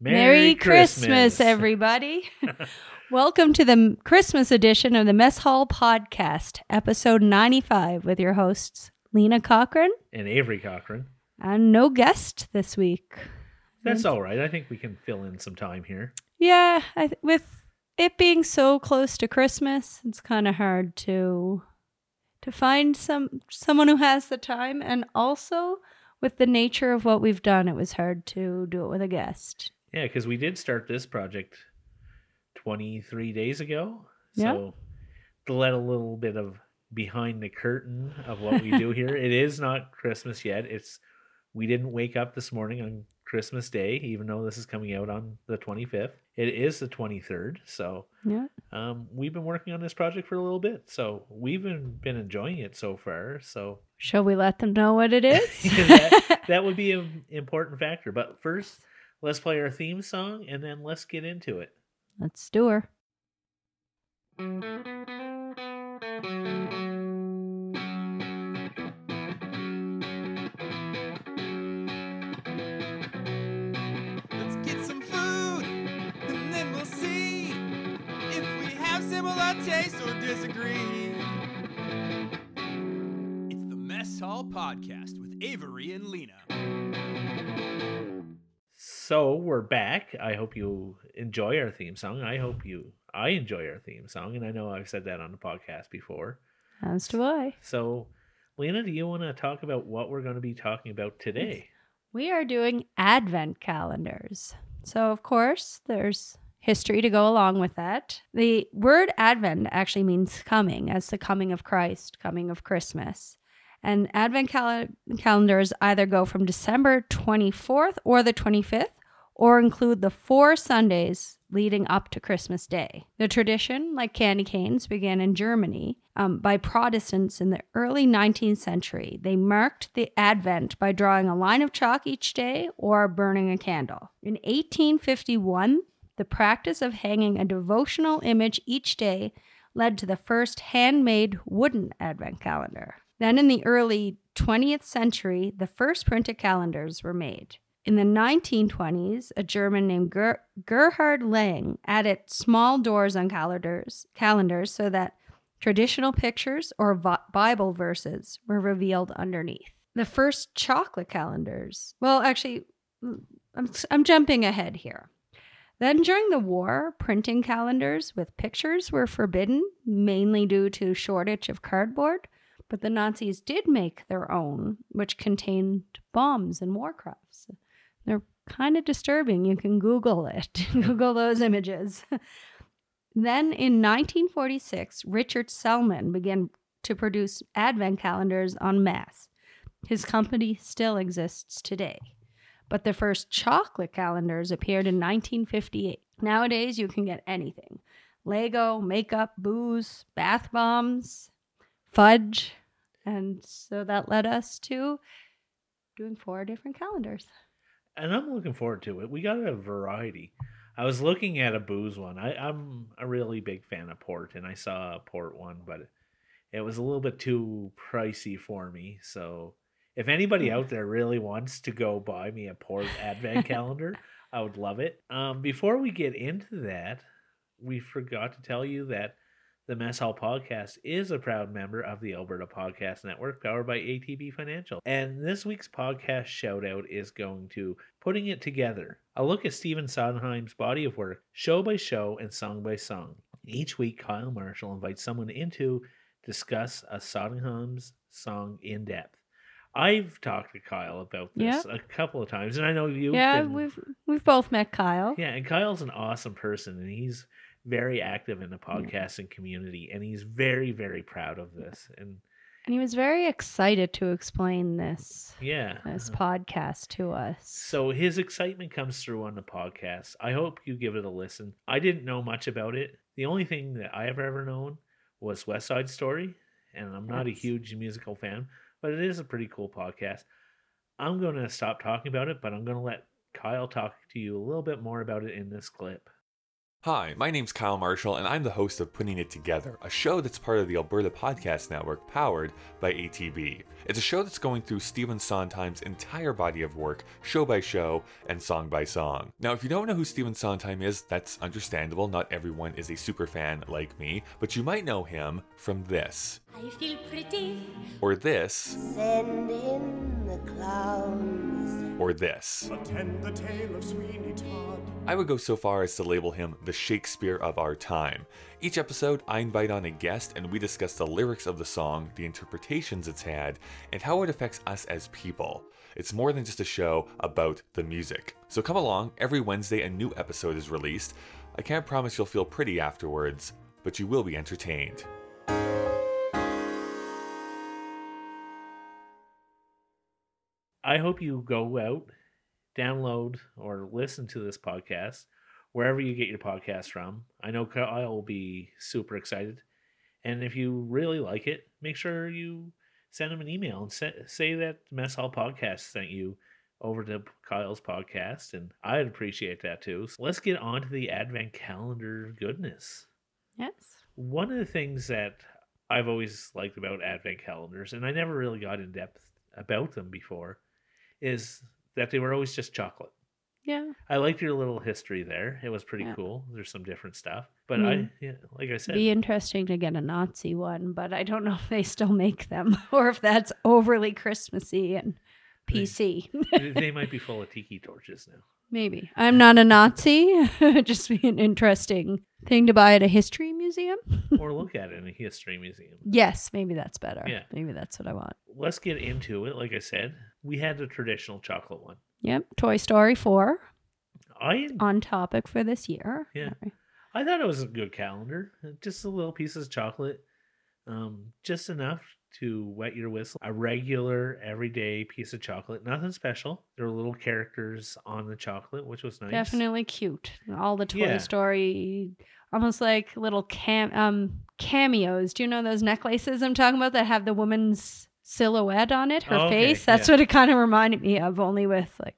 Merry, Christmas, everybody. Welcome to the Christmas edition of the Mess Hall Podcast, episode 95, with your hosts, Lena Cochran, and Avery Cochran. and no guest this week. That's mm. all right. I think we can fill in some time here. Yeah, I th- with it being so close to Christmas, it's kind of hard to to find some someone who has the time, and also with the nature of what we've done, it was hard to do it with a guest. Yeah, because we did start this project 23 days ago. Yeah. So to let a little bit of behind the curtain of what we do here, it is not Christmas yet. It's we didn't wake up this morning on Christmas Day, even though this is coming out on the 25th. It is the 23rd. So Yeah. um, we've been working on this project for a little bit. So we've been, been enjoying it so far. So Shall we let them know what it is? that, that would be an important factor. But first, let's play our theme song and then let's get into it. Let's do her. Let's get some food, and then we'll see if we have similar tastes or disagree. It's the Mess Hall Podcast with Avery and Lena. So we're back. I hope you enjoy our theme song. I hope you I enjoy our theme song, and I know I've said that on the podcast before. As do I. So, Lena, do you want to talk about what we're going to be talking about today? We are doing advent calendars. So, of course, there's history to go along with that. The word advent actually means coming, as the coming of Christ, coming of Christmas. And advent cal- calendars either go from December 24th or the 25th, or include the four Sundays leading up to Christmas Day. The tradition, like candy canes, began in Germany um, by Protestants in the early 19th century. They marked the Advent by drawing a line of chalk each day or burning a candle. In 1851, the practice of hanging a devotional image each day led to the first handmade wooden Advent calendar. Then, in the early 20th century, the first printed calendars were made. In the 1920s, a German named Ger- Gerhard Lang added small doors on calendars, calendars so that traditional pictures or Bible verses were revealed underneath. The first chocolate calendars, well, actually, I'm, I'm jumping ahead here. Then, during the war, printing calendars with pictures were forbidden, mainly due to shortage of cardboard. But the Nazis did make their own, which contained bombs and war crafts. Kind of disturbing. You can Google it. Google those images. then in 1946, Richard Sellmer began to produce advent calendars en masse. His company still exists today. But the first chocolate calendars appeared in 1958. Nowadays, you can get anything Lego, makeup, booze, bath bombs, fudge. And so that led us to doing four different calendars. And I'm looking forward to it. We got a variety. I was looking at a booze one. I, I'm a really big fan of port, and I saw a port one, but it was a little bit too pricey for me. So, if anybody out there really wants to go buy me a port advent calendar, I would love it. Um, before we get into that, we forgot to tell you that the Mess Hall Podcast is a proud member of the Alberta Podcast Network, powered by ATB Financial. And this week's podcast shout out is going to Putting It Together, a look at Stephen Sondheim's body of work, show by show and song by song. Each week, Kyle Marshall invites someone in to discuss a Sondheim's song in depth. I've talked to Kyle about this a couple of times, and I know you. yeah, we've we've both met Kyle. Yeah, and Kyle's an awesome person, and he's very active in the podcasting community, and he's very, very proud of this. And And he was very excited to explain this yeah, this uh-huh. podcast to us. so his excitement comes through on the podcast. I hope you give it a listen. I didn't know much about it. The only thing that I have ever known was West Side Story, and I'm not a huge musical fan, but it is a pretty cool podcast. I'm going to stop talking about it, but I'm going to let Kyle talk to you a little bit more about it in this clip. Hi, my name's Kyle Marshall, and I'm the host of Putting It Together, a show that's part of the Alberta Podcast Network powered by ATB. It's a show that's going through Stephen Sondheim's entire body of work, show by show and song by song. Now, if you don't know who Stephen Sondheim is, that's understandable. Not everyone is a super fan like me, but you might know him from this, I feel pretty. or this, Send in the clowns. Or this. Attend the tale of Sweeney Todd. I would go so far as to label him the Shakespeare of our time. Each episode, I invite on a guest and we discuss the lyrics of the song, the interpretations it's had, and how it affects us as people. It's more than just a show about the music. So come along, every Wednesday a new episode is released. I can't promise you'll feel pretty afterwards, but you will be entertained. I hope you go out, download, or listen to this podcast wherever you get your podcast from. I know Kyle will be super excited. And if you really like it, make sure you send him an email and say, say that Mess Hall Podcast sent you over to Kyle's podcast. And I'd appreciate that too. So let's get on to the Advent calendar goodness Yes. one of the things that I've always liked about advent calendars, and I never really got in depth about them before, is that they were always just chocolate. Yeah. I liked your little history there. It was pretty Yeah. cool. There's some different stuff, but Mm. I, yeah, like I said, Be interesting to get a Nazi one, but I don't know if they still make them or if that's overly Christmassy and PC. they- they might be full of tiki torches now. Maybe. I'm not a Nazi. Just be an interesting thing to buy at a history museum. or look at it in a history museum. Yes, maybe that's better. Yeah. Maybe that's what I want. Let's get into it. Like I said, we had the traditional chocolate one. Yep. Toy Story 4 I on topic for this year. Yeah. I thought it was a good calendar. Just a little piece of chocolate, um, just enough to wet your whistle. A regular, everyday piece of chocolate. Nothing special. There were little characters on the chocolate, which was nice. Definitely cute. All the Toy Yeah. Story, almost like little cam um cameos. Do you know those necklaces I'm talking about that have the woman's silhouette on it, her Oh, okay, face? That's yeah. what it kind of reminded me of, only with like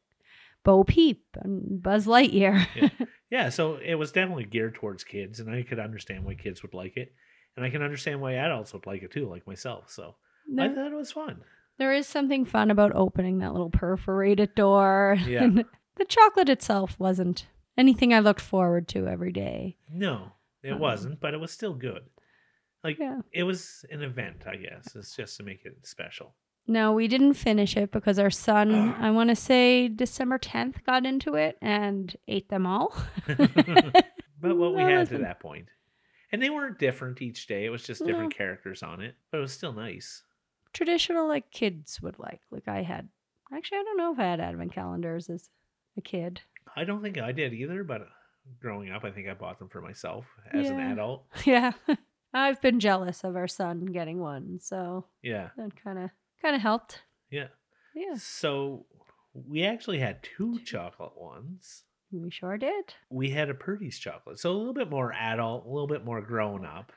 Bo Peep and Buzz Lightyear. Yeah. Yeah, so it was definitely geared towards kids, and I could understand why kids would like it, and I can understand why adults would like it too, like myself. So I thought it was fun. there is something fun about opening that little perforated door. Yeah. And the chocolate itself wasn't anything I looked forward to every day. No, it Um, wasn't, but it was still good. Like Yeah. it was an event, I guess. It's just to make it special. No, we didn't finish it because our son, I want to say December 10th, got into it and ate them all. but what we had to that point. And they weren't different each day. It was just different characters on it, but it was still nice. Traditional, like kids would like. Like I had, actually, I don't know if I had advent calendars as a kid. I don't think I did either, but growing up, I think I bought them for myself as an adult. Yeah. I've been jealous of our son getting one. So Yeah. that kind of, kind of helped. Yeah. Yeah, So we actually had two chocolate ones. we sure did. We had a Purdy's chocolate. So a little bit more adult, a little bit more grown up.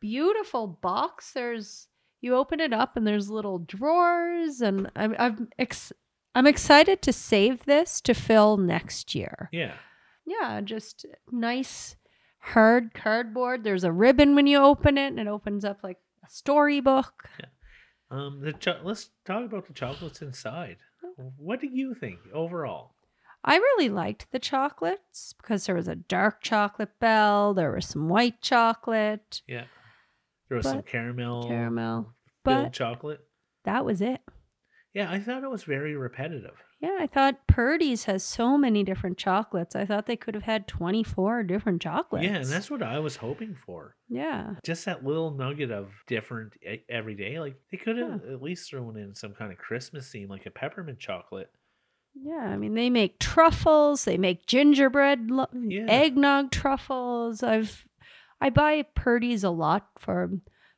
beautiful box. There's you open it up and there's little drawers, and I'm I'm ex- I'm excited to save this to fill next year. Yeah. Yeah, just nice hard cardboard. There's a ribbon when you open it, and it opens up like a storybook. Yeah. Um the cho- let's talk about the chocolates inside. What do you think overall? I really liked the chocolates because there was a dark chocolate bell, there was some white chocolate, Yeah. There was some caramel caramel, but chocolate. that was it. Yeah, I thought it was very repetitive. Yeah, I thought Purdy's has so many different chocolates. I thought they could have had 24 different chocolates. Yeah, and that's what I was hoping for. Yeah. Just that little nugget of different e- every day. Like they could have at least thrown in some kind of Christmas theme, like a peppermint chocolate. Yeah, I mean they make truffles, they make gingerbread lo- Yeah. eggnog truffles. I've I buy Purdy's a lot for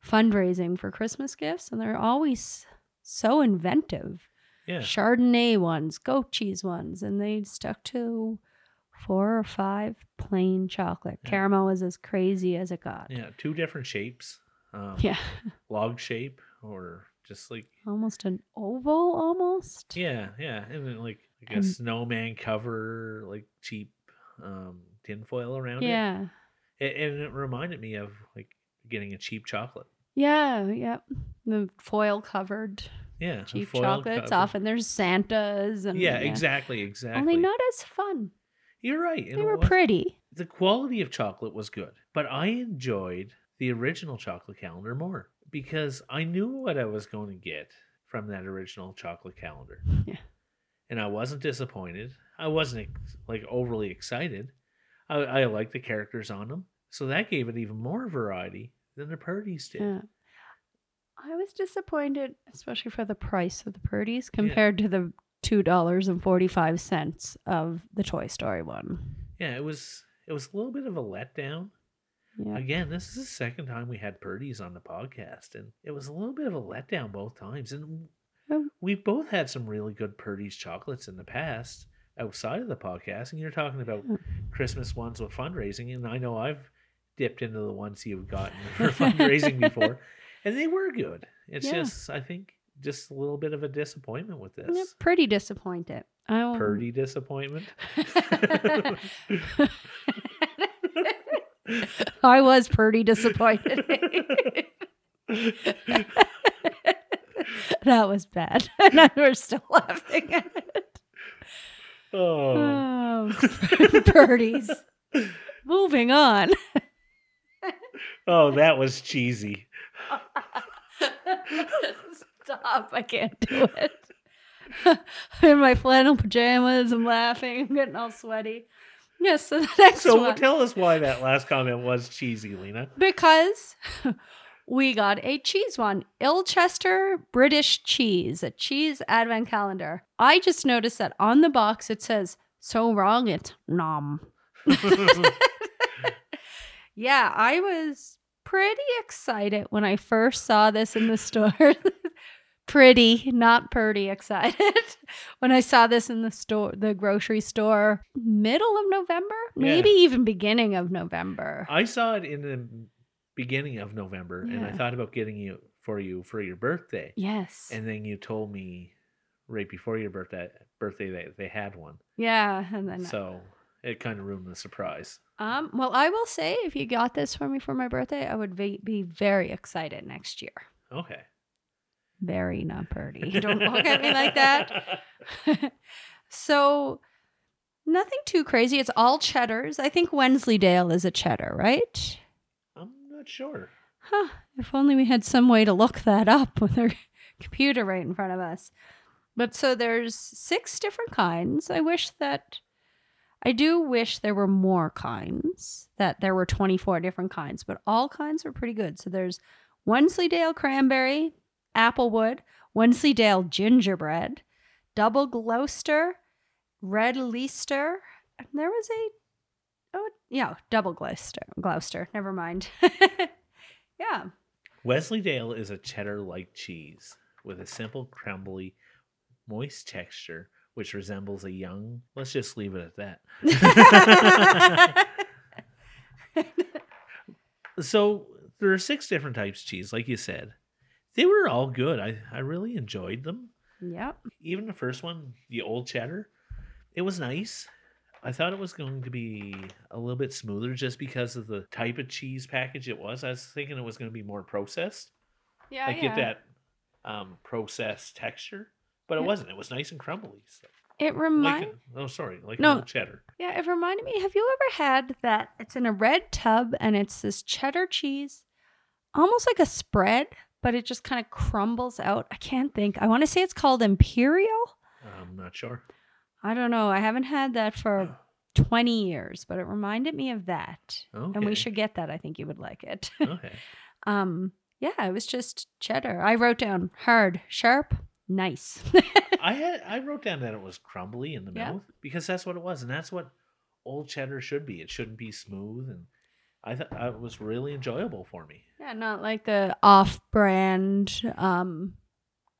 fundraising for Christmas gifts and they're always so inventive. Yeah, Chardonnay ones, goat cheese ones, and they stuck to four or five plain chocolate. Yeah. Caramel was as crazy as it got. yeah, two different shapes. Um, Yeah. log shape or just like Almost an oval almost. yeah, yeah, and then like like a And- snowman cover, like cheap um, tinfoil around it. Yeah. it. A- And it reminded me of like getting a cheap chocolate. Yeah, yep. The foil covered Yeah, cheap chocolates. cover. Often there's Santas and Yeah, exactly, exactly. Only not as fun. You're right. They were pretty. The quality of chocolate was good, but I enjoyed the original chocolate calendar more because I knew what I was going to get from that original chocolate calendar. Yeah. And I wasn't disappointed. I wasn't like overly excited. I, I liked the characters on them. So that gave it even more variety than the Purdy's did. Yeah. I was disappointed, especially for the price of the Purdy's compared to the two dollars and forty five cents of the Toy Story one. Yeah, it was it was a little bit of a letdown. Yeah. Again, this is the second time we had Purdy's on the podcast, and it was a little bit of a letdown both times. And Oh. we've both had some really good Purdy's chocolates in the past outside of the podcast. And you're talking about Hmm. Christmas ones with fundraising, and I know I've dipped into the ones you've gotten for fundraising before, and they were good. It's Yeah. just, I think, just a little bit of a disappointment with Yeah, this. pretty disappointed. Oh. I Purdy disappointment. I was pretty disappointed. that was bad. and we're still laughing at it. Oh. Oh, birdies. Moving on. Oh, that was cheesy. Stop. I can't do it. I'm in my flannel pajamas. I'm laughing. I'm getting all sweaty. Yes, so the next So one. tell us why that last comment was cheesy, Lena. because we got a cheese one Ilchester British cheese, a cheese advent calendar. I just noticed that on the box it says, so wrong, it's nom. Yeah, I was pretty excited when I first saw this in the store. pretty, not pretty excited when I saw this in the store, the grocery store, middle of November, maybe even beginning of November. I saw it in the beginning of November, and I thought about getting you for you for your birthday. yes. And then you told me right before your birthday birthday that they had one. yeah, and then So it kind of ruined the surprise. Um well, I will say if you got this for me for my birthday, I would be, be very excited next year. Okay. Very not pretty. Don't look at me like that. so nothing too crazy. It's all cheddars. I think Wensleydale is a cheddar, right? I'm not sure. Huh. If only we had some way to look that up with our computer right in front of us. But so there's six different kinds. I wish that I do wish there were more kinds, that there were 24 different kinds, but all kinds are pretty good. So there's Wensleydale cranberry, applewood, Wensleydale gingerbread, double Gloucester, red Leicester, and there was a oh yeah, double Gloucester. Gloucester, never mind. yeah. Wensleydale is a cheddar like cheese with a simple, crumbly, moist texture which resembles a young. Let's just leave it at that. so there are six different types of cheese, like you said. They were all good. I, I really enjoyed them. yep. Even the first one, the old cheddar, it was nice. I thought it was going to be a little bit smoother just because of the type of cheese package it was. I was thinking it was going to be more processed Yeah. like yeah. get that um processed texture but it Yeah. wasn't it was nice and crumbly so, It like remind oh sorry like No. cheddar Yeah, it reminded me. Have you ever had that? It's in a red tub and it's this cheddar cheese, almost like a spread, but it just kind of crumbles out. I can't think. I want to say it's called Imperial. i'm not sure I don't know. I haven't had that for 20 years, but it reminded me of that. Okay. And we should get that. I think you would like it. okay um, yeah, it was just cheddar. I wrote down hard, sharp, nice. i had i wrote down that it was crumbly in the Yeah. mouth because that's what it was and that's what old cheddar should be it shouldn't be smooth and i thought it was really enjoyable for me Yeah, not like the off-brand um,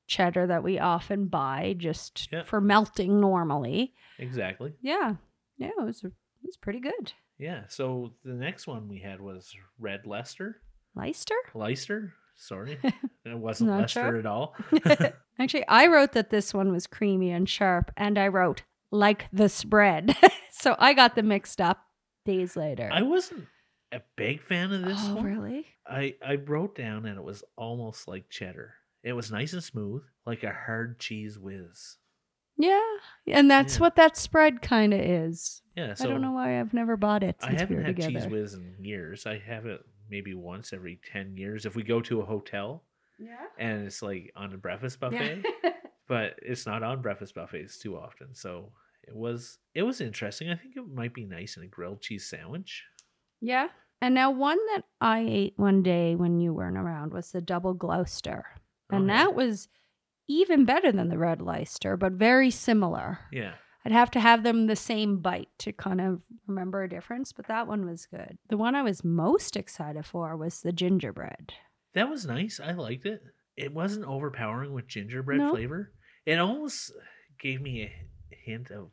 cheddar that we often buy just Yeah. for melting normally. exactly Yeah, yeah, it was it was pretty good. yeah so the next one we had was red leicester Leicester. leicester sorry it wasn't Not sure. at all Actually, I wrote that this one was creamy and sharp, and I wrote like the spread. so I got them mixed up days later. I wasn't a big fan of this oh, one. really? I I wrote down and it was almost like cheddar. It was nice and smooth, like a hard cheese whiz. Yeah. And that's Yeah. what that spread kind of is. Yeah, so I don't know why I've never bought it I we haven't were had together. cheese whiz in years. I have it maybe once every ten years. If we go to a hotel yeah. and it's like on a breakfast buffet, but it's not on breakfast buffets too often. So it was it was interesting. I think it might be nice in a grilled cheese sandwich. yeah. And now one that I ate one day when you weren't around was the double Gloucester. And oh, Okay. that was even better than the red Leicester, but very similar. Yeah. I'd have to have them the same bite to kind of remember a difference, but that one was good. The one I was most excited for was the gingerbread. That was nice. I liked it. It wasn't overpowering with gingerbread No. flavor. It almost gave me a hint of.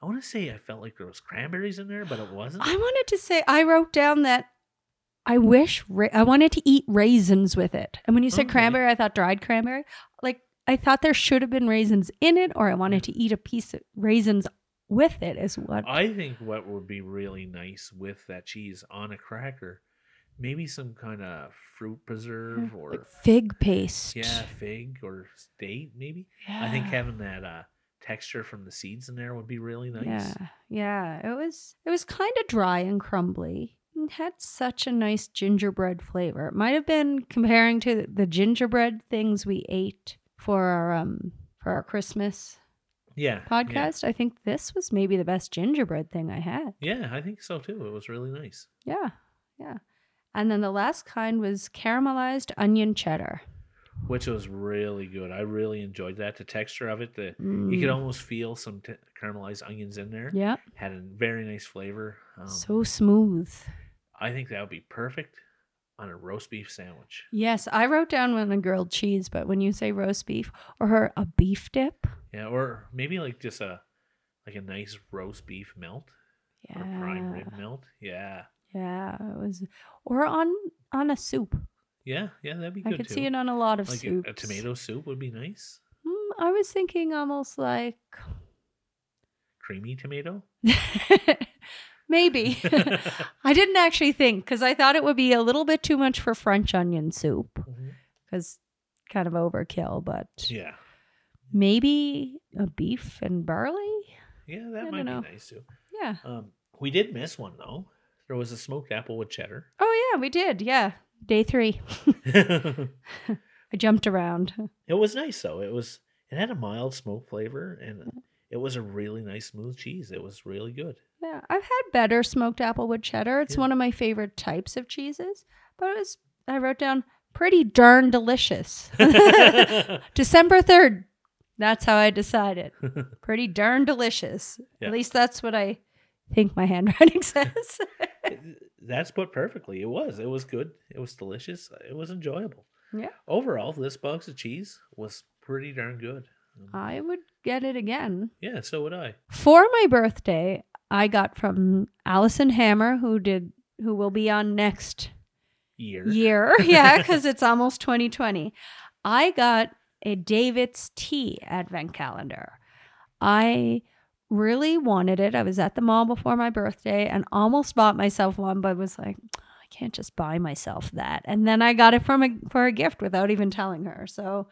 I want to say I felt like there was cranberries in there, but it wasn't. I wanted to say I wrote down that I wish ra- I wanted to eat raisins with it. And when you said Okay. cranberry, I thought dried cranberry. Like I thought there should have been raisins in it, or I wanted to eat a piece of raisins with it. Is what I think what would be really nice with that cheese on a cracker, maybe some kind of fruit preserve or like fig paste. yeah, fig or date. Maybe Yeah. I think having that uh, texture from the seeds in there would be really nice. Yeah, yeah. It was it was kind of dry and crumbly. Had such a nice gingerbread flavor. It might have been comparing to the gingerbread things we ate for our um for our Christmas Yeah, yeah. podcast. I think this was maybe the best gingerbread thing I had. Yeah, I think so too. It was really nice. Yeah, yeah. And then the last kind was caramelized onion cheddar. which was really good. I really enjoyed that. The texture of it, the you Mm. could almost feel some t- caramelized onions in there. Yeah, Had a very nice flavor. Um, so smooth. I think that would be perfect on a roast beef sandwich. Yes, I wrote down one a grilled cheese, but when you say roast beef or a beef dip, Yeah, or maybe like just a like a nice roast beef melt yeah, or prime rib melt. Yeah, yeah, it was, or on on a soup. yeah, yeah. That'd be I good I could too. see it on a lot of like a, a tomato soup would be nice. Mm, I was thinking almost like Creamy tomato. maybe. I didn't actually think because I thought it would be a little bit too much for French onion soup because kind of overkill, but Yeah, maybe a beef and barley. yeah. That don't might know. be nice too. Yeah. Um, we did miss one though. There was a smoked apple with cheddar. Oh yeah, we did. Yeah, day three. I jumped around. It was nice though. It was it had a mild smoke flavor and it was a really nice smooth cheese. It was really good. Yeah, I've had better smoked applewood cheddar. It's Yeah. one of my favorite types of cheeses, but it was I wrote down pretty darn delicious. December 3rd. That's how I decided. Pretty darn delicious. Yeah. At least that's what I think my handwriting says. That's put perfectly. It was. It was good. It was delicious. It was enjoyable. yeah. Overall, this box of cheese was pretty darn good. Um, I would get it again. yeah, so would I. For my birthday, I got from Allison Hammer, who did who will be on next Year. year. yeah, because it's almost 2020. I got a David's Tea advent calendar. I really wanted it. I was at the mall before my birthday and almost bought myself one, but was like, I can't just buy myself that. And then I got it from a for a gift without even telling her. So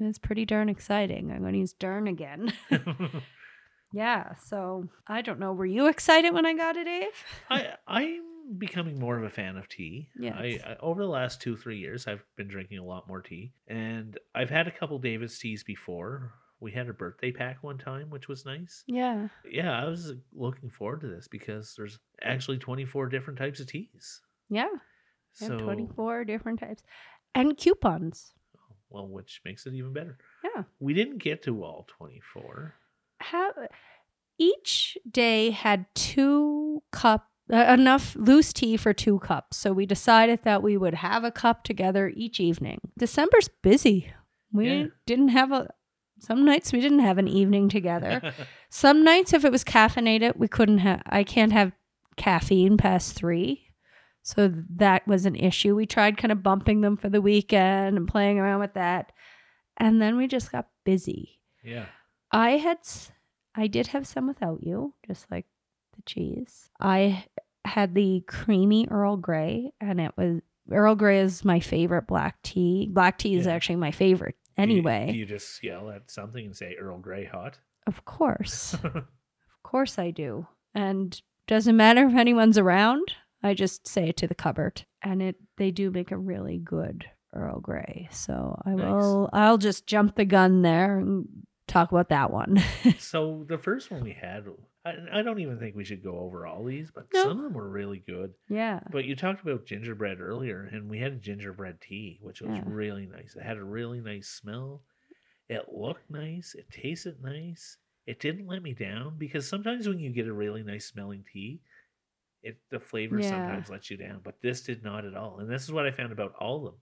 it's pretty darn exciting. I'm going to use darn again. yeah. So I don't know. Were you excited when I got it, Dave? I I'm becoming more of a fan of tea. Yeah. I, I over the last two three years, I've been drinking a lot more tea, and I've had a couple David's teas before. We had a birthday pack one time, which was nice. Yeah. Yeah, I was looking forward to this because there's actually 24 different types of teas. Yeah. So, 24 different types and coupons. Well, which makes it even better. Yeah. We didn't get to all 24. How each day had two cup uh, enough loose tea for two cups. So we decided that we would have a cup together each evening. December's busy. We Yeah. didn't have a some nights we didn't have an evening together. some nights if it was caffeinated, we couldn't have I can't have caffeine past 3. So that was an issue. We tried kind of bumping them for the weekend and playing around with that. And then we just got busy. yeah. I had I did have some without you, just like the cheese. I had the creamy Earl Grey, and it was Earl Grey is my favorite black tea. Black tea is Yeah. actually my favorite Do you- anyway. do you just yell at something and say Earl Grey hot? of course. Of course I do. And doesn't matter if anyone's around. I just say it to the cupboard. And it they do make a really good Earl Grey. So I Nice. will I'll just jump the gun there and talk about that one. so the first one we had, I, I don't even think we should go over all these, but No. some of them were really good. yeah. But you talked about gingerbread earlier, and we had a gingerbread tea, which was Yeah. really nice. It had a really nice smell. It looked nice. It tasted nice. It didn't let me down because sometimes when you get a really nice smelling tea, it the flavor Yeah. sometimes lets you down. But this did not at all. And this is what I found about all of them.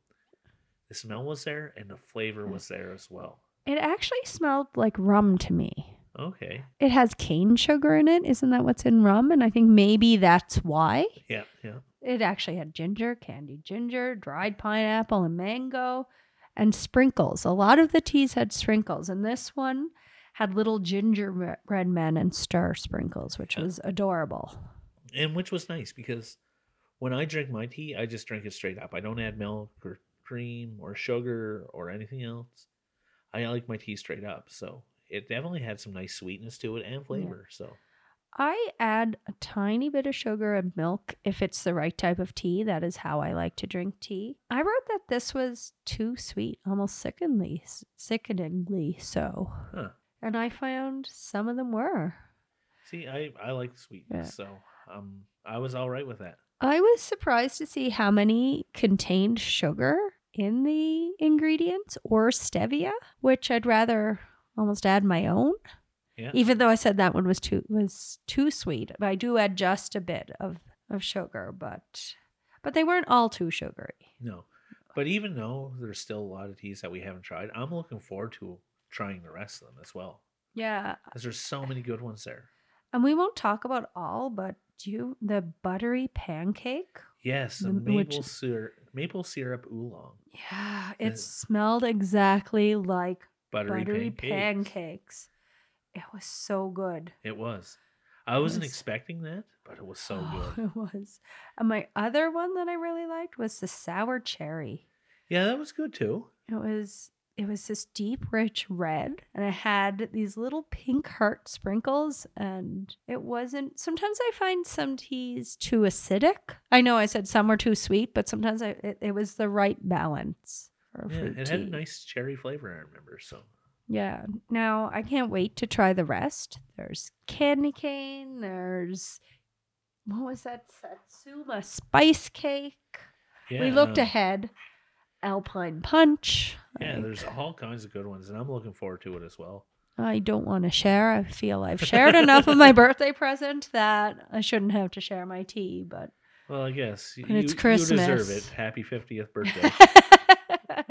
The smell was there and the flavor hmm. was there as well. It actually smelled like rum to me. Okay. It has cane sugar in it. Isn't that what's in rum? And I think maybe that's why. Yeah, yeah. It actually had ginger, candied ginger, dried pineapple, and mango, and sprinkles. A lot of the teas had sprinkles, and this one had little gingerbread men and star sprinkles, which Yeah. was adorable. And which was nice because when I drink my tea, I just drink it straight up. I don't add milk or cream or sugar or anything else. I like my tea straight up, so it definitely had some nice sweetness to it and flavor. So I add a tiny bit of sugar and milk if it's the right type of tea. That is how I like to drink tea. I wrote that this was too sweet, almost sickeningly, sickeningly so. Huh. And I found some of them were. see, I I like sweetness, so um, I was all right with that. I was surprised to see how many contained sugar in the ingredients or stevia, which I'd rather almost add my own. Yeah. Even though I said that one was too was too sweet, but I do add just a bit of of sugar, but but they weren't all too sugary. No, but even though there's still a lot of teas that we haven't tried, I'm looking forward to trying the rest of them as well Yeah, because there's so many good ones there. and we won't talk about all, but do you the buttery pancake? Yes, the The- which- maple syrup, maple syrup oolong, Yeah, it smelled exactly like buttery, buttery pancakes. pancakes. It was so good. It was. I wasn't was- expecting that, but it was so Oh, good. It was. And my other one that I really liked was the sour cherry. Yeah, that was good too. It was it was this deep rich red and it had these little pink heart sprinkles and it wasn't sometimes I find some teas too acidic. I know I said some were too sweet, but sometimes I, it, it was the right balance for a Yeah, fruit it tea. had a nice cherry flavor. I remember. So Yeah. Now I can't wait to try the rest. There's candy cane. There's what was that? Satsuma spice cake. yeah, we looked um, ahead. Alpine punch. Yeah, Like, there's all kinds of good ones, and I'm looking forward to it as well. I don't want to share. I feel I've shared enough of my birthday present that I shouldn't have to share my tea, but Well, I guess y- And it's you, you deserve Christmas. it. Happy 50th birthday.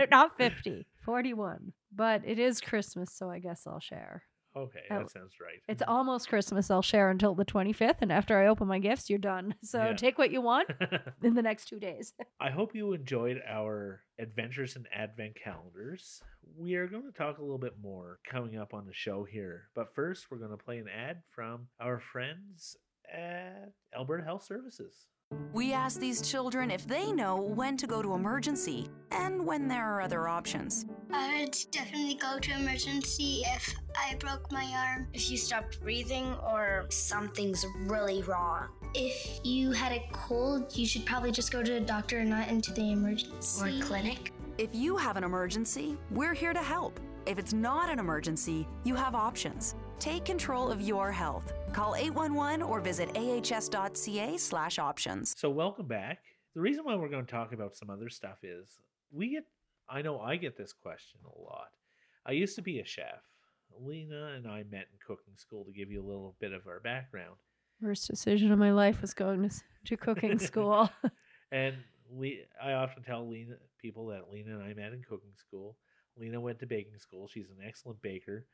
not 50, 41. But it is Christmas, so I guess I'll share. Okay, Oh, that sounds right. It's mm-hmm. almost Christmas. I'll share until the 25th. And after I open my gifts, you're done. So Yeah. take what you want in the next two days. I hope you enjoyed our adventures in advent calendars. We are going to talk a little bit more coming up on the show here. But first, we're going to play an ad from our friends at Alberta Health Services. We asked these children if they know when to go to emergency and when there are other options. I would definitely go to emergency if I broke my arm. If you stopped breathing or something's really wrong. If you had a cold, you should probably just go to a doctor and not into the emergency Or clinic. If you have an emergency, we're here to help. If it's not an emergency, you have options. Take control of your health. Call 811 or visit ahs.ca/slash options. So, welcome back. The reason why we're going to talk about some other stuff is we get, I know I get this question a lot. I used to be a chef. Lena and I met in cooking school to give you a little bit of our background. Worst decision of my life was going to, to cooking school. And we, I often tell Lena people that Lena and I met in cooking school. Lena went to baking school. She's an excellent baker,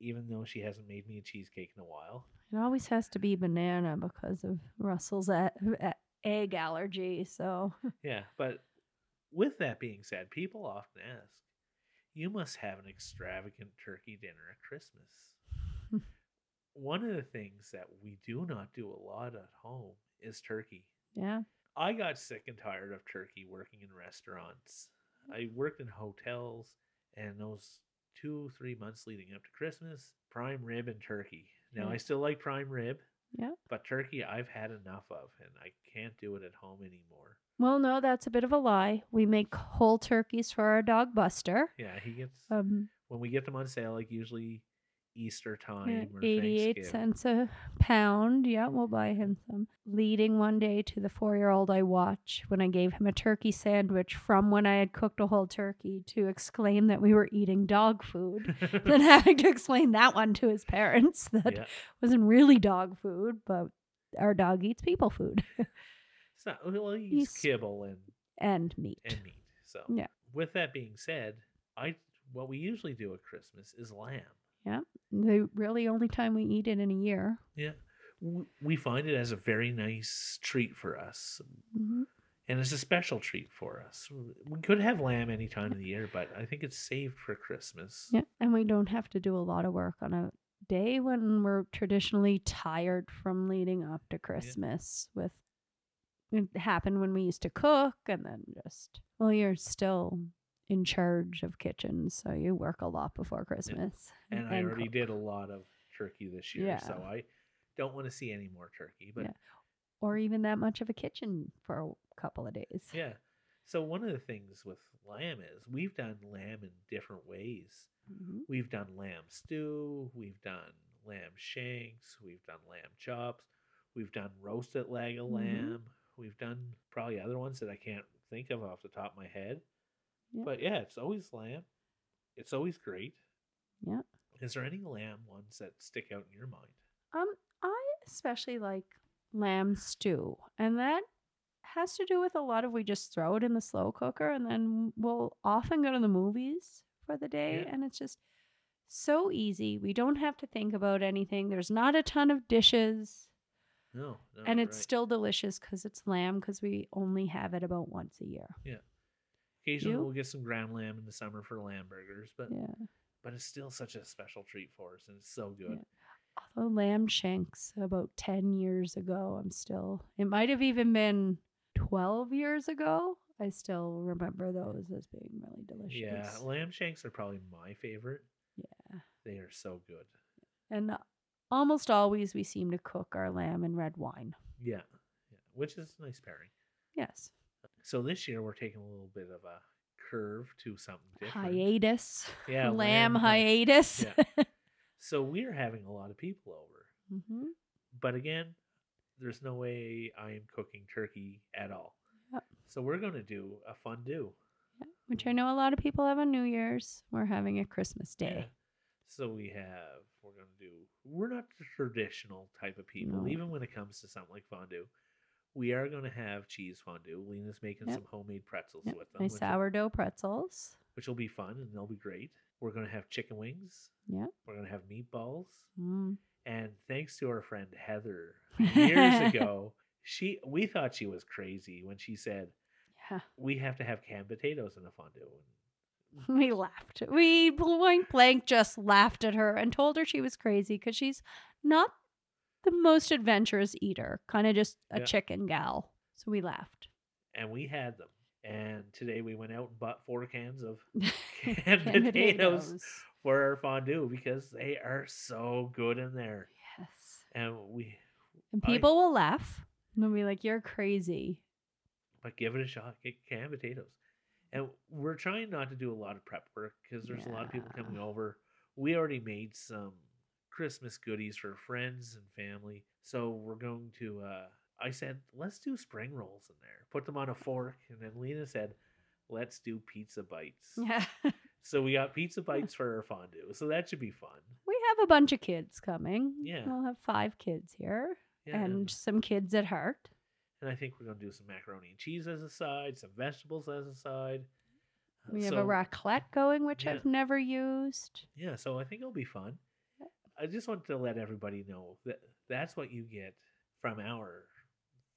even though she hasn't made me a cheesecake in a while. It always has to be banana because of Russell's a- a- egg allergy. So Yeah, but with that being said, people often ask, "You must have an extravagant turkey dinner at Christmas." one of the things that we do not do a lot at home is turkey. Yeah. I got sick and tired of turkey working in restaurants. I worked in hotels, and those two, three months leading up to Christmas, prime rib and turkey. Now. I still like prime rib, Yeah. but turkey I've had enough of, and I can't do it at home anymore. Well, no, that's a bit of a lie. We make whole turkeys for our dog Buster. Yeah, he gets, Um, when we get them on sale, like usually Easter time or 88 cents a pound. Yeah, we'll buy him some. Leading one day to the four year old I watch when I gave him a turkey sandwich from when I had cooked a whole turkey to exclaim that we were eating dog food. then having to explain that one to his parents that yeah. wasn't really dog food, but our dog eats people food So, well, he's, He's- kibble and and meat. and meat. So, Yeah. with that being said, I what we usually do at Christmas is lamb. Yeah. The really only time we eat it in a year. Yeah, we find it as a very nice treat for us, hmm and it's a special treat for us. We could have lamb any time of the year, but I think it's saved for Christmas. Yeah. And we don't have to do a lot of work on a day when we're traditionally tired from leading up to Christmas with it happened when we used to cook and then just well you're still in charge of kitchens so you work a lot before christmas And I already cook. did a lot of turkey this year, so I don't want to see any more turkey. But Yeah. or even that much of a kitchen for a couple of days yeah. So one of the things with lamb is we've done lamb in different ways. Mhm. We've done lamb stew, we've done lamb shanks, we've done lamb chops, we've done roasted leg of Mhm. lamb, we've done probably other ones that I can't think of off the top of my head. Yeah. But yeah, it's always lamb. It's always great. yeah Is there any lamb ones that stick out in your mind? Um, I especially like lamb stew, and that has to do with a lot of we just throw it in the slow cooker, and then we'll often go to the movies for the day, Yeah. and it's just so easy. We don't have to think about anything. There's not a ton of dishes, No, no and it's right. still delicious because it's lamb. Because we only have it about once a year. Occasionally you? we'll get some ground lamb in the summer for lamb burgers, but Yeah. but it's still such a special treat for us, and it's so good. Although lamb shanks about 10 years ago, I'm still, it might have even been 12 years ago. I still remember those as being really delicious. Yeah, lamb shanks are probably my favorite. Yeah. They are so good. And almost always we seem to cook our lamb in red wine. Yeah, yeah, which is a nice pairing. Yes. So this year we're taking a little bit of a curve to something different. Hiatus. Yeah, Lamb lamb hiatus. Yeah. So we're having a lot of people over, hmm but again, there's no way I am cooking turkey at all. Yep. So we're going to do a fondue. Which I know a lot of people have on New Year's. We're having a Christmas Yeah. day. So we have we're going to do we're not the traditional type of people No. even when it comes to something like fondue. We are going to have cheese fondue. Lena's making Yep. some homemade pretzels Yep, with them, My which will, sourdough pretzels. which will be fun and they'll be great. We're going to have chicken wings. Yeah. We're going to have meatballs. Mm. And thanks to our friend Heather years ago, she we thought she was crazy when she said Yeah. we have to have canned potatoes in a fondue. We laughed. We point blank just laughed at her and told her she was crazy because she's not the most adventurous eater, kind of just a Yeah. chicken gal. So we laughed. And we had them. And today we went out and bought four cans of Canned canned potatoes for our fondue because they are so good in there. Yes. And we And I- people will laugh. And they'll be like, you're crazy. but give it a shot. Get canned potatoes. And we're trying not to do a lot of prep work because there's a lot of people coming over. We already made some Christmas goodies for friends and family. So we're going to uh I said, let's do spring rolls in there. Put them on a fork. And then Lena said, let's do pizza bites. Yeah. So we got pizza bites for our fondue. So that should be fun. we have a bunch of kids coming. Yeah. We'll have five kids here Yeah. and some kids at heart. And I think we're going to do some macaroni and cheese as a side, some vegetables as a side. Uh, We have so- a raclette going, which Yeah. I've never used. Yeah, so I think it'll be fun. I just want to let everybody know that that's what you get from our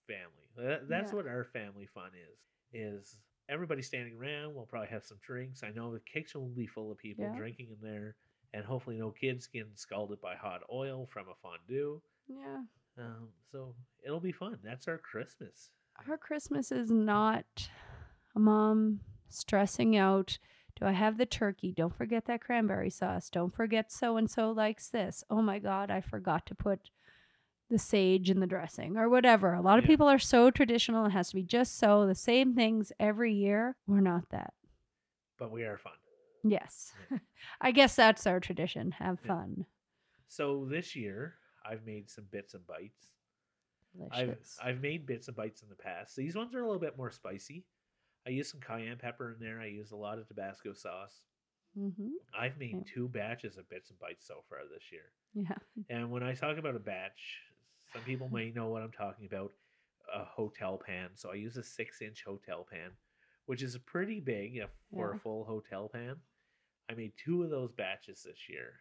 family. That, that's Yeah. what our family fun is. Is everybody standing around? We'll probably have some drinks. I know the kitchen will be full of people Yeah. drinking in there, and hopefully no kids getting scalded by hot oil from a fondue. Yeah. Um, so it'll be fun. That's our Christmas. Our Christmas is not a mom stressing out. Do I have the turkey? Don't forget that cranberry sauce. Don't forget so and so likes this. Oh my God, I forgot to put the sage in the dressing or whatever. A lot of Yeah. people are so traditional. It has to be just so, the same things every year. We're not that. But we are fun. Yes. I guess that's our tradition. Have Yeah. fun. So this year I've made some bits and bites. I've I've made bits and bites in the past. These ones are a little bit more spicy. I use some cayenne pepper in there. I use a lot of Tabasco sauce. mm-hmm. I've made Yeah. two batches of bits and bites so far this year. Yeah. And when I talk about a batch, some people may know what I'm talking about. A hotel pan. So I use a six inch hotel pan, which is pretty big for Yeah. a full hotel pan. I made two of those batches this year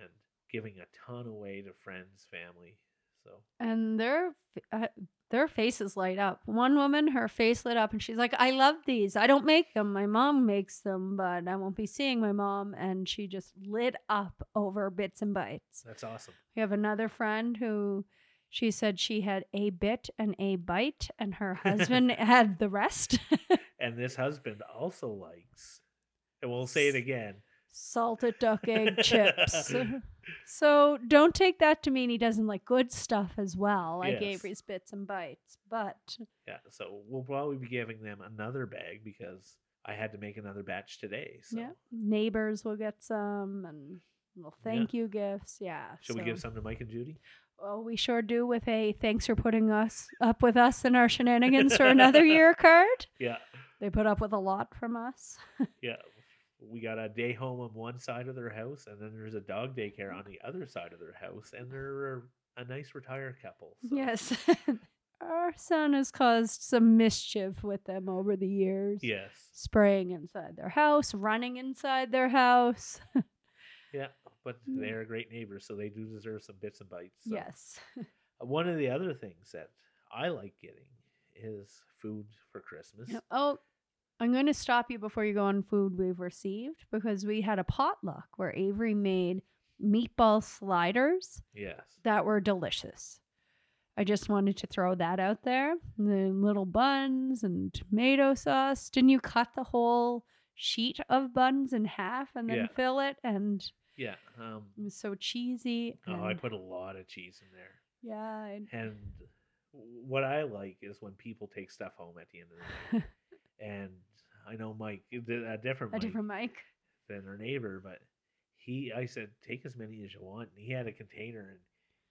and giving a ton away to friends, family. So and their f- uh, their faces light up. One woman, her face lit up, and she's like, "I love these. I don't make them. My mom makes them, but I won't be seeing my mom." And she just lit up over bits and bites. that's awesome. We have another friend who she said she had a bit and a bite, and her husband had the rest. And this husband also likes, and we'll say it again. Salted duck egg chips. So don't take that to mean he doesn't like good stuff as well, like Yes. Avery's bits and bites. But Yeah, so we'll probably be giving them another bag because I had to make another batch today. So Yeah, neighbors will get some, and little Yeah. thank you gifts. Yeah. should we give some to Mike and Judy? Well, we sure do. With a thanks for putting us up with us and our shenanigans for another year card. Yeah, They put up with a lot from us. yeah. We got a day home on one side of their house, and then there's a dog daycare on the other side of their house, and they're a nice retired couple. so- Yes. our son has caused some mischief with them over the years. Yes. Spraying inside their house, running inside their house. Yeah, but they're great neighbors, so they do deserve some bits and bites. so. Yes. Uh, One of the other things that I like getting is food for Christmas. Oh, I'm going to stop you before you go on food we've received because we had a potluck where Avery made meatball sliders Yes. that were delicious. I just wanted to throw that out there. The little buns and tomato sauce. Didn't you cut the whole sheet of buns in half and then Yeah. fill it? And Yeah. Um, it was so cheesy. oh, I put a lot of cheese in there. yeah. I- And what I like is when people take stuff home at the end of the night. and I know Mike, eh, a different a Mike different mic. than our neighbor, but he, I said, take as many as you want. And he had a container and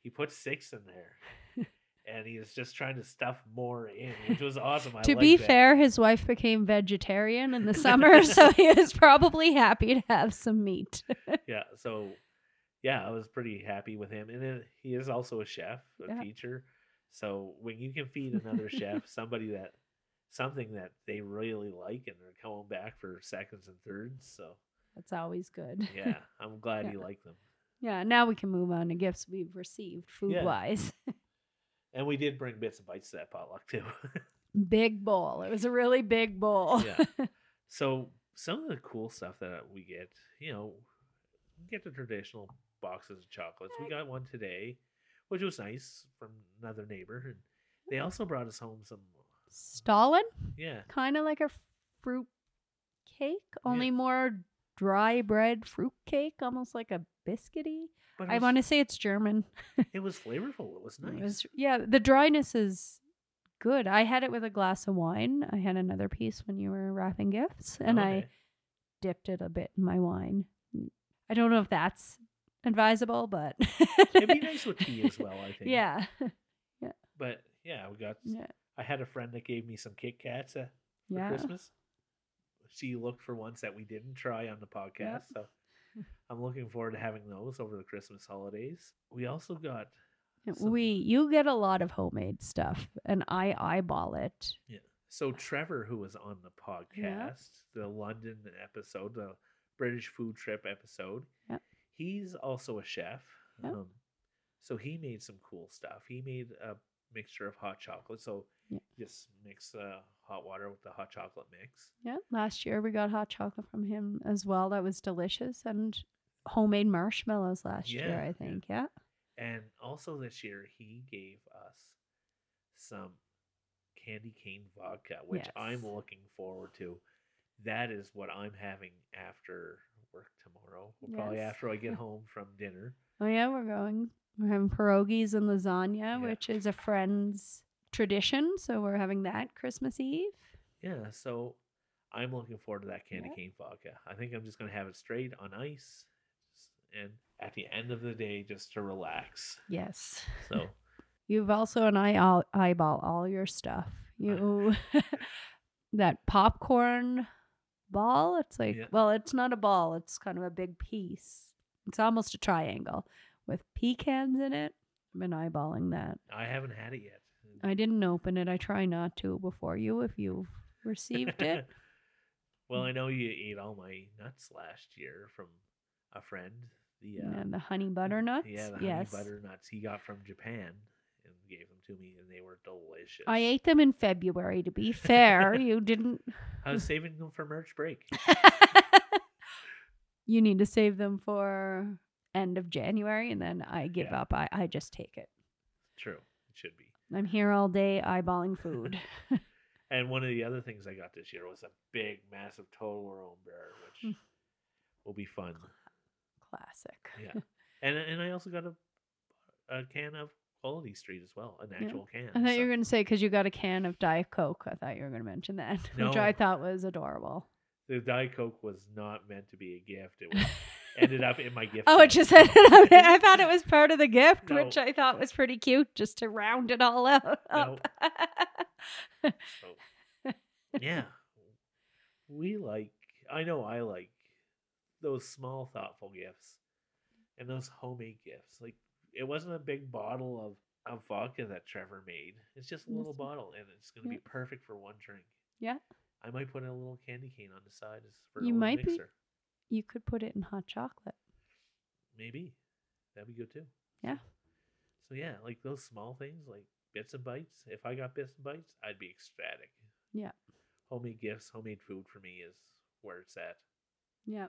he put six in there. and he was just trying to stuff more in, which was awesome. I to be that. fair, his wife became vegetarian in the summer, so he was probably happy to have some meat. yeah so yeah i was pretty happy with him and then he is also a chef a Yeah. teacher so when you can feed another chef somebody that something that they really like and they're coming back for seconds and thirds so That's always good. yeah i'm glad Yeah. liked them Yeah, now we can move on to gifts we've received food wise. and we did bring bits and bites to that potluck too big bowl. It was a really big bowl. yeah so some of the cool stuff that we get you know get the traditional boxes of chocolates we got one today which was nice from another neighbor and they also brought us home some Stollen, yeah kind of like a fruit cake, only Yeah. more dry bread fruit cake, almost like a biscuity. it I want to say it's German. it was flavorful it was nice It was- yeah, the dryness is good. I had it with a glass of wine. I had another piece when you were wrapping gifts, and I dipped it a bit in my wine. I don't know if that's advisable, but it'd be nice with tea as well i think Yeah. Yeah. but yeah we got Yeah. I had a friend that gave me some kit kats uh, for Yeah. christmas she looked for ones that we didn't try on the podcast so i'm looking forward to having those over the christmas holidays we also got some- We you get a lot of homemade stuff and I eyeball it. Yeah. So Trevor, who was on the podcast, the London episode, the British food trip episode, Yeah. he's also a chef. Um, so he made some cool stuff. He made a mixture of hot chocolate. So. Just mix uh, hot water with the hot chocolate mix. Yeah. Last year we got hot chocolate from him as well. That was delicious and homemade marshmallows last year, I think. Yeah. And also this year, he gave us some candy cane vodka, which I'm looking forward to. That is what I'm having after work tomorrow. Well, Probably after I get home from dinner. Oh yeah, we're going. We're having pierogies and lasagna, Yeah. which is a friend's tradition. So we're having that Christmas Eve. Yeah, so I'm looking forward to that candy Yeah. cane vodka. I think I'm just going to have it straight on ice and at the end of the day, just to relax. Yes. So, You've also and I all eyeball all your stuff. You that popcorn ball. It's like Yeah. well, it's not a ball. It's kind of a big piece. It's almost a triangle with pecans in it. I've been eyeballing that. I haven't had it yet. I didn't open it. I try not to before you if you've received it. well, I know you ate all my nuts last year from a friend. The uh, and the honey butternuts. Yeah, the yes. honey butter nuts he got from Japan and gave them to me, and they were delicious. I ate them in February. To be fair, you didn't. I was saving them for March break. you need to save them for end of January, and then I give Yeah. up. I, I just take it. True, it should be. I'm here all day eyeballing food. And one of the other things I got this year was a big, massive Toblerone bear, Hmm. which will be fun. Classic. Yeah, and and I also got a a can of Quality Street as well, an Yeah. actual can. I thought so- you were going to say because you got a can of Diet Coke. I thought you were going to mention that, which I thought was adorable. the Diet Coke was not meant to be a gift. It was ended up in my gift. Oh, bag. it just ended up. I thought it was part of the gift, No. which I thought was pretty cute, just to round it all out. No. up. So, oh. yeah, we like. I know I like those small, thoughtful gifts and those homemade gifts. Like it wasn't a big bottle of of vodka that Trevor made. It's just a little bottle, and it's going to be perfect for one drink. yeah, I might put a little candy cane on the side as for a You might be- mixer. You could put it in hot chocolate. Maybe that'd be good too. Yeah. So yeah, like those small things, like bits and bites. If I got bits and bites, I'd be ecstatic. Yeah. Homemade gifts, homemade food for me is where it's at. Yeah.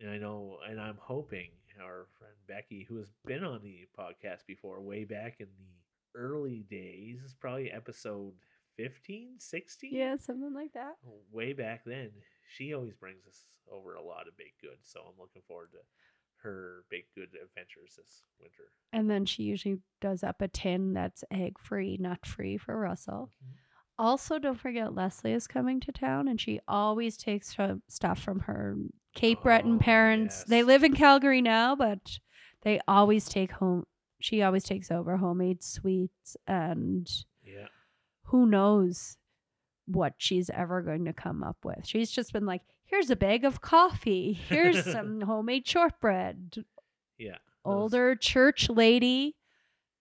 And I know, and I'm hoping our friend Becky, who has been on the podcast before, way back in the early days, is probably episode 15, 16? Yeah, something like that. Way back then, she always brings us over a lot of baked goods. So I'm looking forward to her baked good adventures this winter. And then she usually does up a tin that's egg free, nut free for Russell. Mhm. Also, don't forget Leslie is coming to town, and she always takes stuff from her Cape Breton Oh, parents. They live in Calgary now, but they always take home. She always takes over homemade sweets, and Yeah. who knows what she's ever going to come up with. She's just been like, "Here's a bag of coffee. Here's some homemade shortbread." Yeah. Older church lady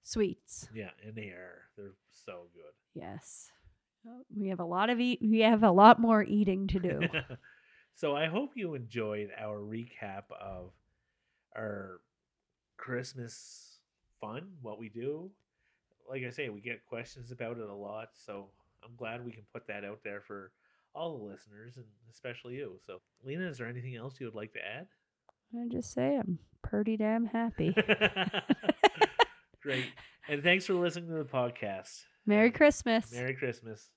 sweets. Yeah. in they are. They're so good. Yes. We have a lot of eat. We have a lot more eating to do. so I hope you enjoyed our recap of our Christmas fun, what we do. Like I say, we get questions about it a lot, so I'm glad we can put that out there for all the listeners and especially you. So, Lena, is there anything else you would like to add? I just say I'm pretty damn happy. Great. And thanks for listening to the podcast. Merry um, Christmas. Merry Christmas.